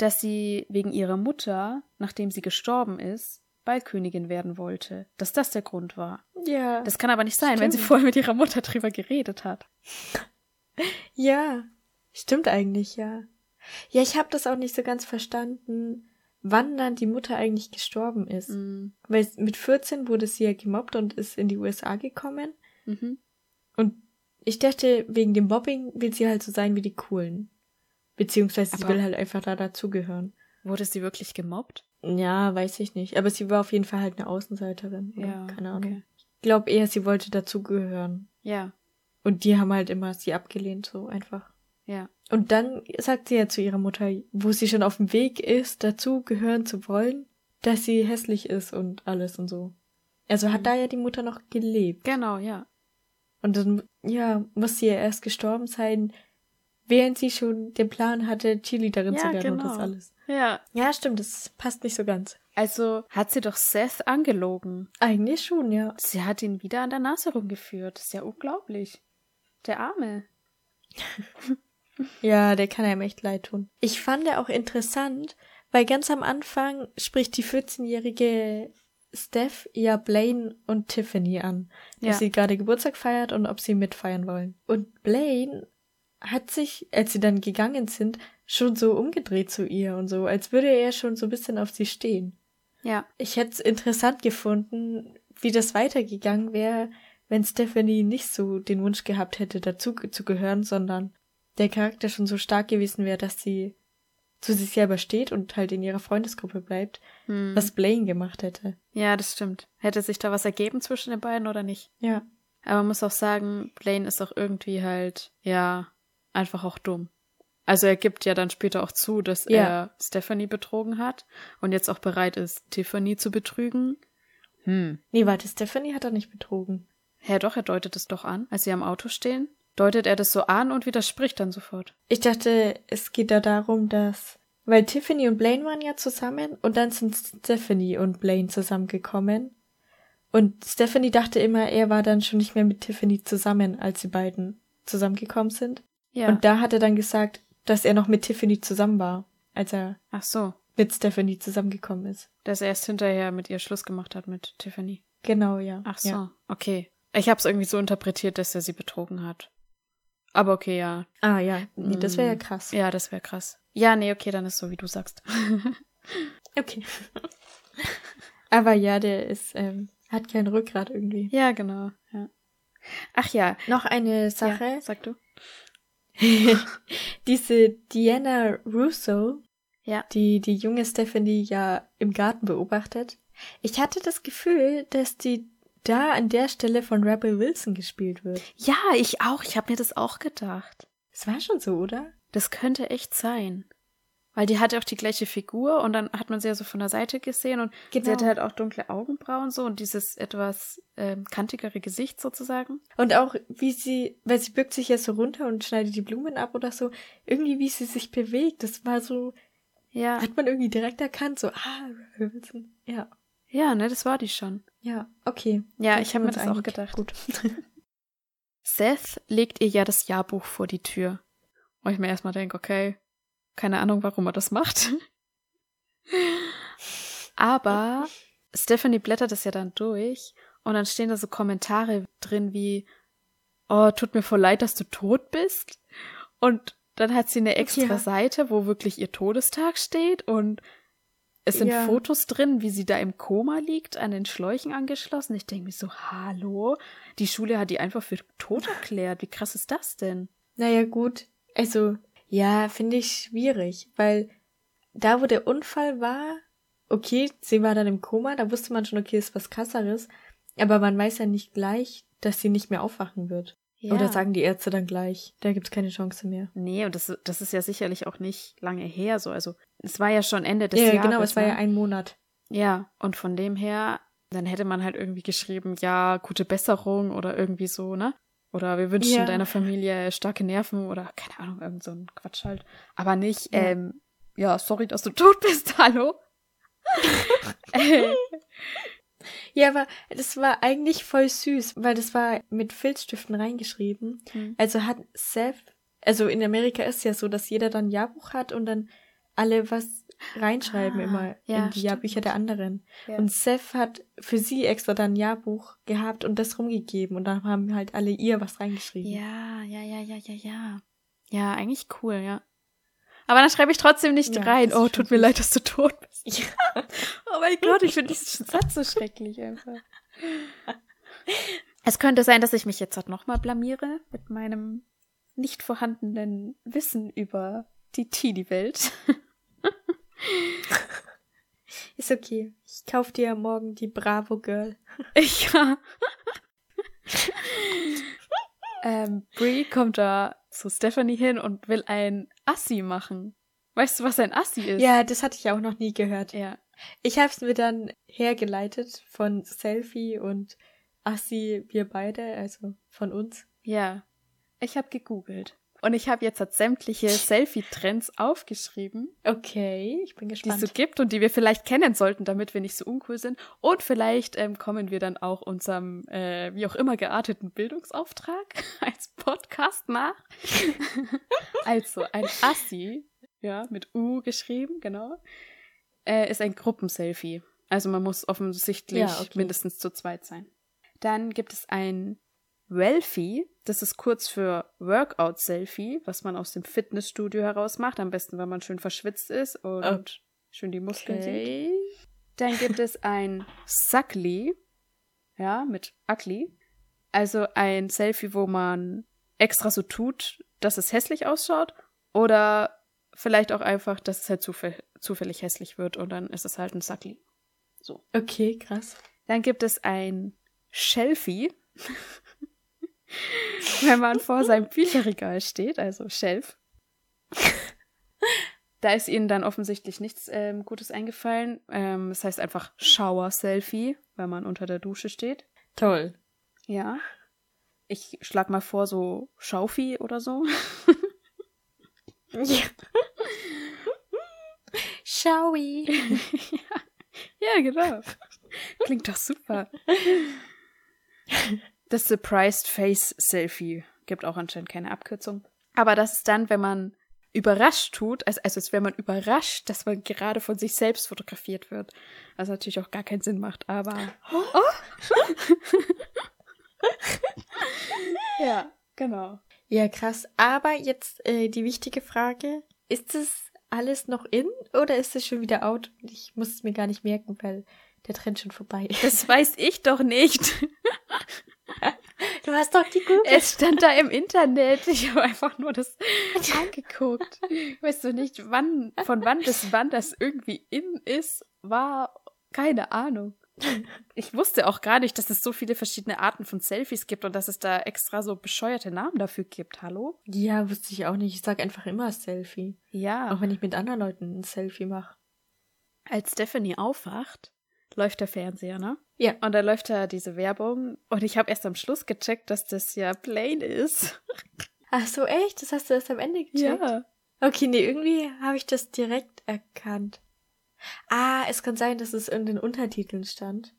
[SPEAKER 2] dass sie wegen ihrer Mutter, nachdem sie gestorben ist, Ballkönigin werden wollte. Dass das der Grund war.
[SPEAKER 1] Ja.
[SPEAKER 2] Das kann aber nicht sein, wenn sie
[SPEAKER 1] Stimmt.
[SPEAKER 2] vorher mit ihrer Mutter drüber geredet hat.
[SPEAKER 1] Ja, stimmt eigentlich, ja. Ja, ich habe das auch nicht so ganz verstanden, wann dann die Mutter eigentlich gestorben ist.
[SPEAKER 2] Mhm.
[SPEAKER 1] Weil mit 14 wurde sie ja gemobbt und ist in die USA gekommen.
[SPEAKER 2] Mhm.
[SPEAKER 1] Und ich dachte, wegen dem Mobbing will sie halt so sein wie die Coolen. Beziehungsweise sie
[SPEAKER 2] Aber-
[SPEAKER 1] will halt einfach da dazugehören.
[SPEAKER 2] Wurde sie wirklich gemobbt?
[SPEAKER 1] Ja, weiß ich nicht. Aber sie war auf jeden Fall halt eine Außenseiterin.
[SPEAKER 2] Ja,
[SPEAKER 1] Keine Ahnung.
[SPEAKER 2] okay.
[SPEAKER 1] Ich glaube eher, sie wollte dazugehören.
[SPEAKER 2] Ja,
[SPEAKER 1] Und die haben halt immer sie abgelehnt, so einfach.
[SPEAKER 2] ja.
[SPEAKER 1] Und dann sagt sie ja zu ihrer Mutter, wo sie schon auf dem Weg ist, dazu gehören zu wollen, dass sie hässlich ist und alles und so. Also hat
[SPEAKER 2] Mhm.
[SPEAKER 1] da ja die Mutter noch gelebt.
[SPEAKER 2] Genau, ja.
[SPEAKER 1] Und dann, ja, muss sie ja erst gestorben sein, während sie schon den Plan hatte, Cheerleaderin
[SPEAKER 2] Ja,
[SPEAKER 1] zu werden und
[SPEAKER 2] genau.
[SPEAKER 1] das alles.
[SPEAKER 2] Ja.
[SPEAKER 1] Ja, stimmt, das passt nicht so ganz.
[SPEAKER 2] Also hat sie doch Seth angelogen.
[SPEAKER 1] Eigentlich schon, ja.
[SPEAKER 2] Sie hat ihn wieder an der Nase rumgeführt. Das ist ja unglaublich. Der Arme.
[SPEAKER 1] Ja, der kann einem echt leid tun. Ich fand er auch interessant, weil ganz am Anfang spricht die 14-jährige Steph ja Blaine und Tiffany an, dass
[SPEAKER 2] Ja.
[SPEAKER 1] sie gerade Geburtstag feiert und ob sie mitfeiern wollen. Und Blaine hat sich, als sie dann gegangen sind, schon so umgedreht zu ihr und so, als würde er schon so ein bisschen auf sie stehen.
[SPEAKER 2] Ja.
[SPEAKER 1] Ich hätte es interessant gefunden, wie das weitergegangen wäre, wenn Stephanie nicht so den Wunsch gehabt hätte, dazu zu gehören, sondern der Charakter schon so stark gewesen wäre, dass sie zu sich selber steht und halt in ihrer Freundesgruppe bleibt,
[SPEAKER 2] Hm.
[SPEAKER 1] was Blaine gemacht hätte.
[SPEAKER 2] Ja, das stimmt. Hätte sich da was ergeben zwischen den beiden oder nicht?
[SPEAKER 1] Ja.
[SPEAKER 2] Aber man muss auch sagen, Blaine ist auch irgendwie halt, ja, einfach auch dumm. Also er gibt ja dann später auch zu, dass
[SPEAKER 1] Ja.
[SPEAKER 2] er Stephanie betrogen hat und jetzt auch bereit ist, Tiffany zu betrügen. Hm.
[SPEAKER 1] Nee, warte, Stephanie hat er nicht betrogen.
[SPEAKER 2] Hä, doch, er deutet es doch an, als sie am Auto stehen. Deutet er das so an und widerspricht dann sofort.
[SPEAKER 1] Ich dachte, es geht da darum, dass. Weil Tiffany und Blaine waren ja zusammen und dann sind Stephanie und Blaine zusammengekommen. Und Stephanie dachte immer, er war dann schon nicht mehr mit Tiffany zusammen, als die beiden zusammengekommen sind.
[SPEAKER 2] Ja.
[SPEAKER 1] Und da hat er dann gesagt, dass er noch mit Tiffany zusammen war, als er
[SPEAKER 2] Ach so,
[SPEAKER 1] mit Stephanie zusammengekommen ist.
[SPEAKER 2] dass er erst hinterher mit ihr Schluss gemacht hat mit Tiffany.
[SPEAKER 1] Genau, ja.
[SPEAKER 2] Ach so,
[SPEAKER 1] Ja.
[SPEAKER 2] okay. Ich habe es irgendwie so interpretiert, dass er sie betrogen hat. Aber okay, ja.
[SPEAKER 1] Ah ja, nee, das wäre ja
[SPEAKER 2] Mm,
[SPEAKER 1] krass.
[SPEAKER 2] Ja, das wäre krass. Ja, nee, okay, dann ist so, wie du sagst.
[SPEAKER 1] Okay. Aber ja, der ist, ähm, hat kein Rückgrat irgendwie.
[SPEAKER 2] ja, genau. Ja. Ach ja.
[SPEAKER 1] Noch eine Sache.
[SPEAKER 2] Ja, sag du.
[SPEAKER 1] Diese Diana Russo,
[SPEAKER 2] Ja.
[SPEAKER 1] die die junge Stephanie ja im Garten beobachtet. Ich hatte das Gefühl, dass die da an der Stelle von Rebel Wilson gespielt wird.
[SPEAKER 2] Ja, ich auch. Ich habe mir das auch gedacht.
[SPEAKER 1] Es war schon so, oder?
[SPEAKER 2] Das könnte echt sein. Weil die hatte auch die gleiche Figur und dann hat man sie ja so von der Seite gesehen und sie
[SPEAKER 1] Genau.
[SPEAKER 2] hatte halt auch dunkle Augenbrauen so und dieses etwas ähm, kantigere Gesicht sozusagen.
[SPEAKER 1] Und auch wie sie, weil sie bückt sich ja so runter und schneidet die Blumen ab oder so, irgendwie wie sie sich bewegt, das war so,
[SPEAKER 2] Ja.
[SPEAKER 1] hat man irgendwie direkt erkannt, so, ah, Wilson. Ja,
[SPEAKER 2] Ja, ne, das war die schon.
[SPEAKER 1] ja, okay.
[SPEAKER 2] Ja, ich habe mir das auch gedacht.
[SPEAKER 1] Gut.
[SPEAKER 2] Seth legt ihr ja das Jahrbuch vor die Tür. Und ich mir erstmal denke, okay, keine Ahnung, warum er das macht. Aber Stephanie blättert es ja dann durch und dann stehen da so Kommentare drin wie, oh, tut mir voll leid, dass du tot bist. Und dann hat sie eine extra
[SPEAKER 1] Ja.
[SPEAKER 2] Seite, wo wirklich ihr Todestag steht und es sind
[SPEAKER 1] Ja.
[SPEAKER 2] Fotos drin, wie sie da im Koma liegt, an den Schläuchen angeschlossen. Ich denke mir so, hallo? Die Schule hat die einfach für tot erklärt. Wie krass ist das denn?
[SPEAKER 1] Naja, gut. Also, ja, finde ich schwierig, weil da, wo der Unfall war, okay, sie war dann im Koma, da wusste man schon, okay, ist was krasseres, aber man weiß ja nicht gleich, dass sie nicht mehr aufwachen wird. Oder sagen die Ärzte dann gleich, da gibt's keine Chance mehr.
[SPEAKER 2] Nee, und das, das ist ja sicherlich auch nicht lange her so. Also, es war ja schon Ende des
[SPEAKER 1] ja,
[SPEAKER 2] Jahres.
[SPEAKER 1] genau, es war
[SPEAKER 2] ne?
[SPEAKER 1] ja ein Monat.
[SPEAKER 2] Ja, und von dem her, dann hätte man halt irgendwie geschrieben, ja, gute Besserung oder irgendwie so, ne? Oder wir wünschen
[SPEAKER 1] Ja.
[SPEAKER 2] deiner Familie starke Nerven oder keine Ahnung, irgend so ein Quatsch halt. Aber nicht,
[SPEAKER 1] Ja.
[SPEAKER 2] ähm, ja, sorry, dass du tot bist, hallo? äh,
[SPEAKER 1] Ja, aber das war eigentlich voll süß, weil das war mit Filzstiften reingeschrieben.
[SPEAKER 2] Hm.
[SPEAKER 1] Also hat Seth, also in Amerika ist ja so, dass jeder dann ein Jahrbuch hat und dann alle was reinschreiben
[SPEAKER 2] Ah,
[SPEAKER 1] immer
[SPEAKER 2] ja,
[SPEAKER 1] in die Jahrbücher der anderen.
[SPEAKER 2] Ja.
[SPEAKER 1] Und Seth hat für sie extra dann ein Jahrbuch gehabt und das rumgegeben und dann haben halt alle ihr was reingeschrieben.
[SPEAKER 2] ja, ja, ja, ja, ja, ja. Ja, eigentlich cool, ja. Aber dann schreibe ich trotzdem nicht
[SPEAKER 1] Ja,
[SPEAKER 2] rein, oh, tut mir leid, dass du tot bist.
[SPEAKER 1] Ja.
[SPEAKER 2] Oh mein Gott, ich finde diesen Satz so schrecklich einfach. Es könnte sein, dass ich mich jetzt halt nochmal blamiere mit meinem nicht vorhandenen Wissen über die Teenie-Welt.
[SPEAKER 1] Ist okay. Ich kauf dir morgen die Bravo Girl.
[SPEAKER 2] Ja. ähm, Brie kommt da zu Stephanie hin und will ein Assi machen. Weißt du, was ein Assi ist?
[SPEAKER 1] Ja, das hatte ich auch noch nie gehört.
[SPEAKER 2] Ja.
[SPEAKER 1] Ich hab's mir dann hergeleitet von Selfie und Assi, wir beide, also von uns.
[SPEAKER 2] Ja. Ich habe gegoogelt. Und ich habe jetzt sämtliche Selfie-Trends aufgeschrieben,
[SPEAKER 1] Okay, ich bin
[SPEAKER 2] die es
[SPEAKER 1] gespannt.
[SPEAKER 2] so gibt und die wir vielleicht kennen sollten, damit wir nicht so uncool sind. Und vielleicht ähm, kommen wir dann auch unserem, äh, wie auch immer gearteten Bildungsauftrag als Podcast nach. also ein Assi, ja, mit U geschrieben, genau, äh, ist ein Gruppenselfie. Also man muss offensichtlich
[SPEAKER 1] Ja, okay.
[SPEAKER 2] mindestens zu zweit sein. Dann gibt es ein Welfie, das ist kurz für Workout-Selfie, was man aus dem Fitnessstudio heraus macht. Am besten, wenn man schön verschwitzt ist und
[SPEAKER 1] Oh.
[SPEAKER 2] schön die Muskeln sieht.
[SPEAKER 1] okay.
[SPEAKER 2] Dann gibt es ein Suckly, ja, mit Ugly. Also ein Selfie, wo man extra so tut, dass es hässlich ausschaut. Oder vielleicht auch einfach, dass es halt zufäll zufällig hässlich wird und dann ist es halt ein Suckly. So.
[SPEAKER 1] Okay, krass.
[SPEAKER 2] Dann gibt es ein Shelfie, wenn man vor seinem Bücherregal steht, also Shelf. Da ist ihnen dann offensichtlich nichts ähm, Gutes eingefallen. Ähm, das heißt einfach Shower-Selfie, wenn man unter der Dusche steht.
[SPEAKER 1] Toll.
[SPEAKER 2] Ja. ich schlag mal vor, so Schaufi oder so.
[SPEAKER 1] Ja. Schaui.
[SPEAKER 2] ja, genau. Klingt doch super. Das Surprised Face Selfie gibt auch anscheinend keine Abkürzung. Aber das ist dann, wenn man überrascht tut, also, also als wäre man überrascht, dass man gerade von sich selbst fotografiert wird. Was natürlich auch gar keinen Sinn macht, aber. Oh. ja, genau.
[SPEAKER 1] Ja, krass. Aber jetzt äh, die wichtige Frage: Ist es alles noch in oder ist es schon wieder out? Ich muss es mir gar nicht merken, weil der Trend schon vorbei ist.
[SPEAKER 2] Das weiß ich doch nicht.
[SPEAKER 1] Du hast doch die Google.
[SPEAKER 2] Es stand da im Internet. Ich habe einfach nur das angeguckt. Weißt du nicht, wann, von wann bis wann das irgendwie in ist, war keine Ahnung. Ich wusste auch gar nicht, dass es so viele verschiedene Arten von Selfies gibt und dass es da extra so bescheuerte Namen dafür gibt. Hallo?
[SPEAKER 1] Ja, wusste ich auch nicht. Ich sag einfach immer Selfie.
[SPEAKER 2] Ja.
[SPEAKER 1] Auch wenn ich mit anderen Leuten ein Selfie mache.
[SPEAKER 2] Als Stephanie aufwacht, läuft der Fernseher, ne?
[SPEAKER 1] Ja.
[SPEAKER 2] Und da läuft da diese Werbung und ich habe erst am Schluss gecheckt, dass das ja plain ist.
[SPEAKER 1] Ach so, echt? Das hast du erst am Ende gecheckt?
[SPEAKER 2] Ja.
[SPEAKER 1] Okay, nee, irgendwie habe ich das direkt erkannt. Ah, es kann sein, dass es in den Untertiteln stand.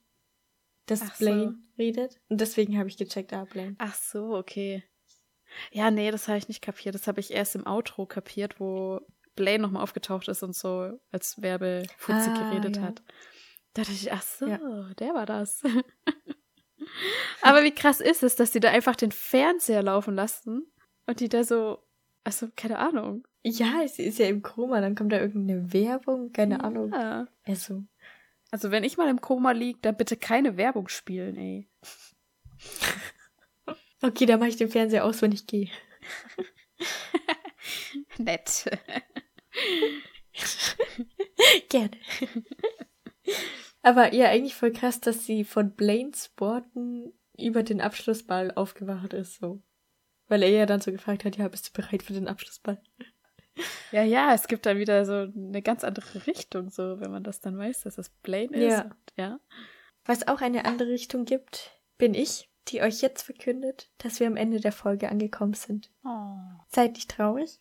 [SPEAKER 1] Dass
[SPEAKER 2] Ach so.
[SPEAKER 1] Blaine redet. Und deswegen habe ich gecheckt, ah, Blaine.
[SPEAKER 2] Ach so, okay. Ja, nee, das habe ich nicht kapiert. Das habe ich erst im Outro kapiert, wo Blaine nochmal aufgetaucht ist und so als Werbefutzi
[SPEAKER 1] Ah,
[SPEAKER 2] geredet
[SPEAKER 1] ja.
[SPEAKER 2] hat. Da dachte ich, ach so,
[SPEAKER 1] Ja.
[SPEAKER 2] der war das. Aber wie krass ist es, dass die da einfach den Fernseher laufen lassen und die da so, also keine Ahnung.
[SPEAKER 1] Ja, es ist ja im Koma, dann kommt da irgendeine Werbung, keine Ahnung.
[SPEAKER 2] Ja.
[SPEAKER 1] Also,
[SPEAKER 2] Also wenn ich mal im Koma liege, dann bitte keine Werbung spielen, ey.
[SPEAKER 1] okay, dann mache ich den Fernseher aus, wenn ich gehe.
[SPEAKER 2] Nett.
[SPEAKER 1] Gerne. Aber ja, eigentlich voll krass, dass sie von Blaines Worten über den Abschlussball aufgewacht ist, so. Weil er ja dann so gefragt hat, ja, bist du bereit für den Abschlussball?
[SPEAKER 2] Ja, ja, es gibt dann wieder so eine ganz andere Richtung, so, wenn man das dann weiß, dass das Blaine ist.
[SPEAKER 1] Ja.
[SPEAKER 2] Und, ja.
[SPEAKER 1] Was auch eine andere Richtung gibt, bin ich, die euch jetzt verkündet, dass wir am Ende der Folge angekommen sind.
[SPEAKER 2] Oh.
[SPEAKER 1] Seid nicht traurig.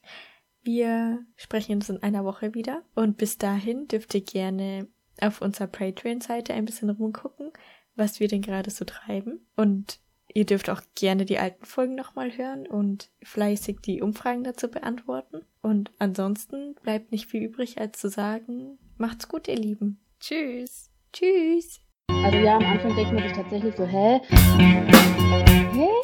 [SPEAKER 1] Wir sprechen uns in einer Woche wieder. Und bis dahin dürft ihr gerne auf unserer Patreon-Seite ein bisschen rumgucken, was wir denn gerade so treiben. Und ihr dürft auch gerne die alten Folgen nochmal hören und fleißig die Umfragen dazu beantworten. Und ansonsten bleibt nicht viel übrig, als zu sagen, macht's gut, ihr Lieben.
[SPEAKER 2] Tschüss.
[SPEAKER 1] Tschüss.
[SPEAKER 3] Also ja, am Anfang denkt man sich tatsächlich so, hä? Hä?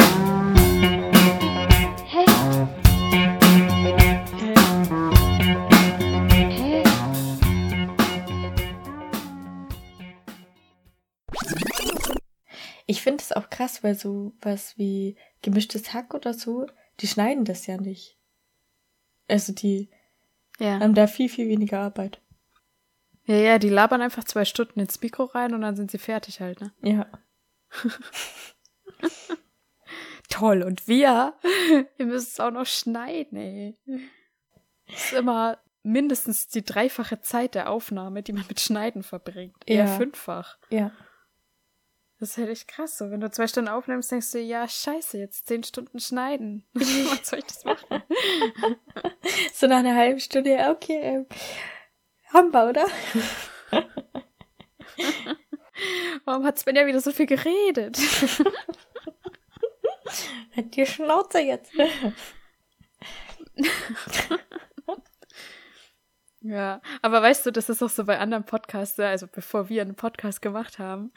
[SPEAKER 1] Finde es auch krass, weil so was wie gemischtes Hack oder so, die schneiden das ja nicht. Also die
[SPEAKER 2] Ja.
[SPEAKER 1] haben da viel, viel weniger Arbeit.
[SPEAKER 2] ja, ja, die labern einfach zwei Stunden ins Mikro rein und dann sind sie fertig halt, ne?
[SPEAKER 1] Ja.
[SPEAKER 2] Toll. Und wir, wir müssen es auch noch schneiden, ey. Das ist immer mindestens die dreifache Zeit der Aufnahme, die man mit Schneiden verbringt. Eher
[SPEAKER 1] Ja.
[SPEAKER 2] fünffach.
[SPEAKER 1] Ja.
[SPEAKER 2] Das ist halt echt krass. So, wenn du zwei Stunden aufnimmst, denkst du, ja, scheiße, jetzt zehn Stunden schneiden. Was soll ich das machen?
[SPEAKER 1] So nach einer halben Stunde, ja, okay, ähm, haben wir, oder?
[SPEAKER 2] Warum hat Sven ja wieder so viel geredet?
[SPEAKER 1] Hat die Schnauze jetzt.
[SPEAKER 2] Ja, aber weißt du, das ist auch so bei anderen Podcasts, also bevor wir einen Podcast gemacht haben,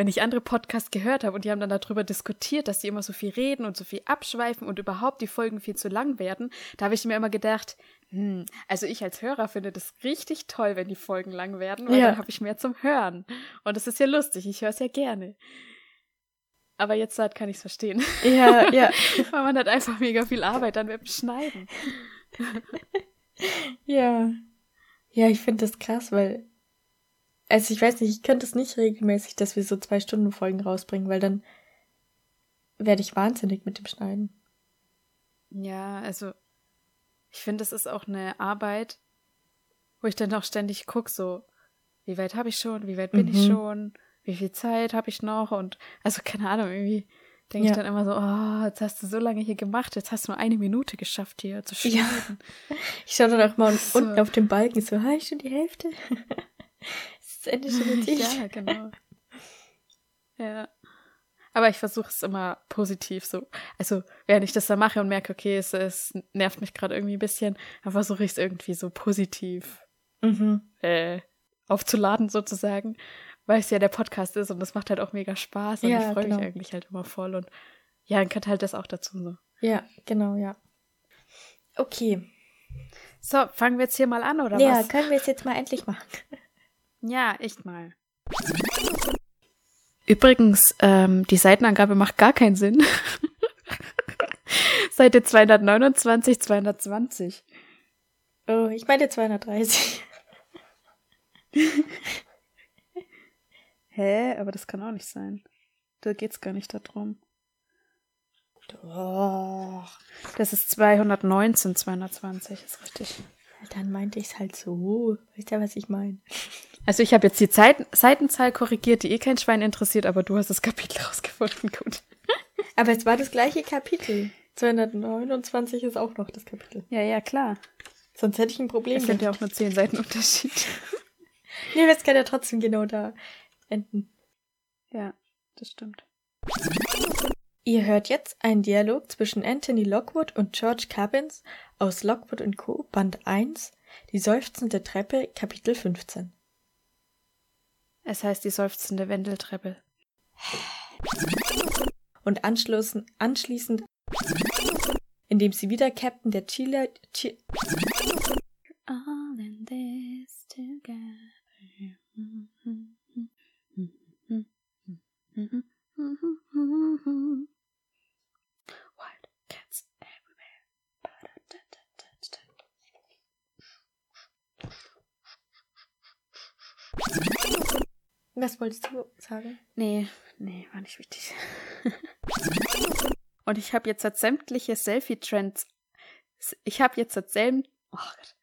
[SPEAKER 2] wenn ich andere Podcasts gehört habe und die haben dann darüber diskutiert, dass sie immer so viel reden und so viel abschweifen und überhaupt die Folgen viel zu lang werden, da habe ich mir immer gedacht, hm, also ich als Hörer finde das richtig toll, wenn die Folgen lang werden, weil
[SPEAKER 1] Ja.
[SPEAKER 2] dann habe ich mehr zum Hören. Und das ist ja lustig, ich höre es ja gerne. Aber jetzt halt kann ich es verstehen,
[SPEAKER 1] Ja, ja,
[SPEAKER 2] weil man hat einfach mega viel Arbeit dann beim Schneiden.
[SPEAKER 1] ja. Ja, ich finde das krass, weil, also ich weiß nicht, ich könnte es nicht regelmäßig, dass wir so zwei Stunden Folgen rausbringen, weil dann werde ich wahnsinnig mit dem Schneiden.
[SPEAKER 2] Ja, also ich finde, es ist auch eine Arbeit, wo ich dann auch ständig gucke, so, wie weit habe ich schon, wie weit bin ich
[SPEAKER 1] Mhm.
[SPEAKER 2] schon, wie viel Zeit habe ich noch und also keine Ahnung, irgendwie denke
[SPEAKER 1] Ja.
[SPEAKER 2] ich dann immer so, oh, jetzt hast du so lange hier gemacht, jetzt hast du nur eine Minute geschafft hier zu
[SPEAKER 1] Ja.
[SPEAKER 2] schneiden.
[SPEAKER 1] Ich schaue dann auch mal
[SPEAKER 2] So.
[SPEAKER 1] unten auf den Balken so, habe ich schon die Hälfte? Das Ende schon erzielt?
[SPEAKER 2] Ja, genau. ja. Aber ich versuche es immer positiv so. Also, während ich das dann mache und merke, okay, es, es nervt mich gerade irgendwie ein bisschen, dann versuche ich es irgendwie so positiv
[SPEAKER 1] Mhm.
[SPEAKER 2] äh, aufzuladen sozusagen, weil es ja der Podcast ist und das macht halt auch mega Spaß und
[SPEAKER 1] Ja,
[SPEAKER 2] ich freue
[SPEAKER 1] genau.
[SPEAKER 2] mich eigentlich halt immer voll und ja, dann gehört halt das auch dazu so.
[SPEAKER 1] Ja, genau, ja. Okay.
[SPEAKER 2] So, fangen wir jetzt hier mal an, oder
[SPEAKER 1] ja,
[SPEAKER 2] was?
[SPEAKER 1] können wir es jetzt mal endlich machen?
[SPEAKER 2] Ja, echt mal. Übrigens, ähm, die Seitenangabe macht gar keinen Sinn. Seite 229, 220.
[SPEAKER 1] Oh, ich meine 230.
[SPEAKER 2] Hä? Aber das kann auch nicht sein. Da geht's gar nicht darum.
[SPEAKER 1] Doch.
[SPEAKER 2] Das ist 219, 220, ist richtig.
[SPEAKER 1] Dann meinte ich es halt so. Weißt du, was ich meine?
[SPEAKER 2] Also ich habe jetzt die Seiten Seitenzahl korrigiert, die eh kein Schwein interessiert, aber du hast das Kapitel rausgefunden. Gut.
[SPEAKER 1] Aber es war das gleiche Kapitel. 229 ist auch noch das Kapitel.
[SPEAKER 2] Ja, ja, klar.
[SPEAKER 1] Sonst hätte ich ein Problem.
[SPEAKER 2] Es sind ja auch nur zehn Seiten Unterschied.
[SPEAKER 1] Nee, das kann ja trotzdem genau da enden.
[SPEAKER 2] ja, das stimmt.
[SPEAKER 1] Ihr hört jetzt einen Dialog zwischen Anthony Lockwood und George Cubbins aus Lockwood Co. Band 1, Die seufzende Treppe, Kapitel 15.
[SPEAKER 2] Es heißt die seufzende Wendeltreppe.
[SPEAKER 1] Und anschließend, anschließend indem sie wieder Captain der Chile, Chi
[SPEAKER 2] All in this together.
[SPEAKER 1] Was wolltest du sagen?
[SPEAKER 2] Nee, nee, war nicht wichtig. Und ich habe jetzt halt sämtliche Selfie-Trends. Ich habe jetzt halt säm oh Gott.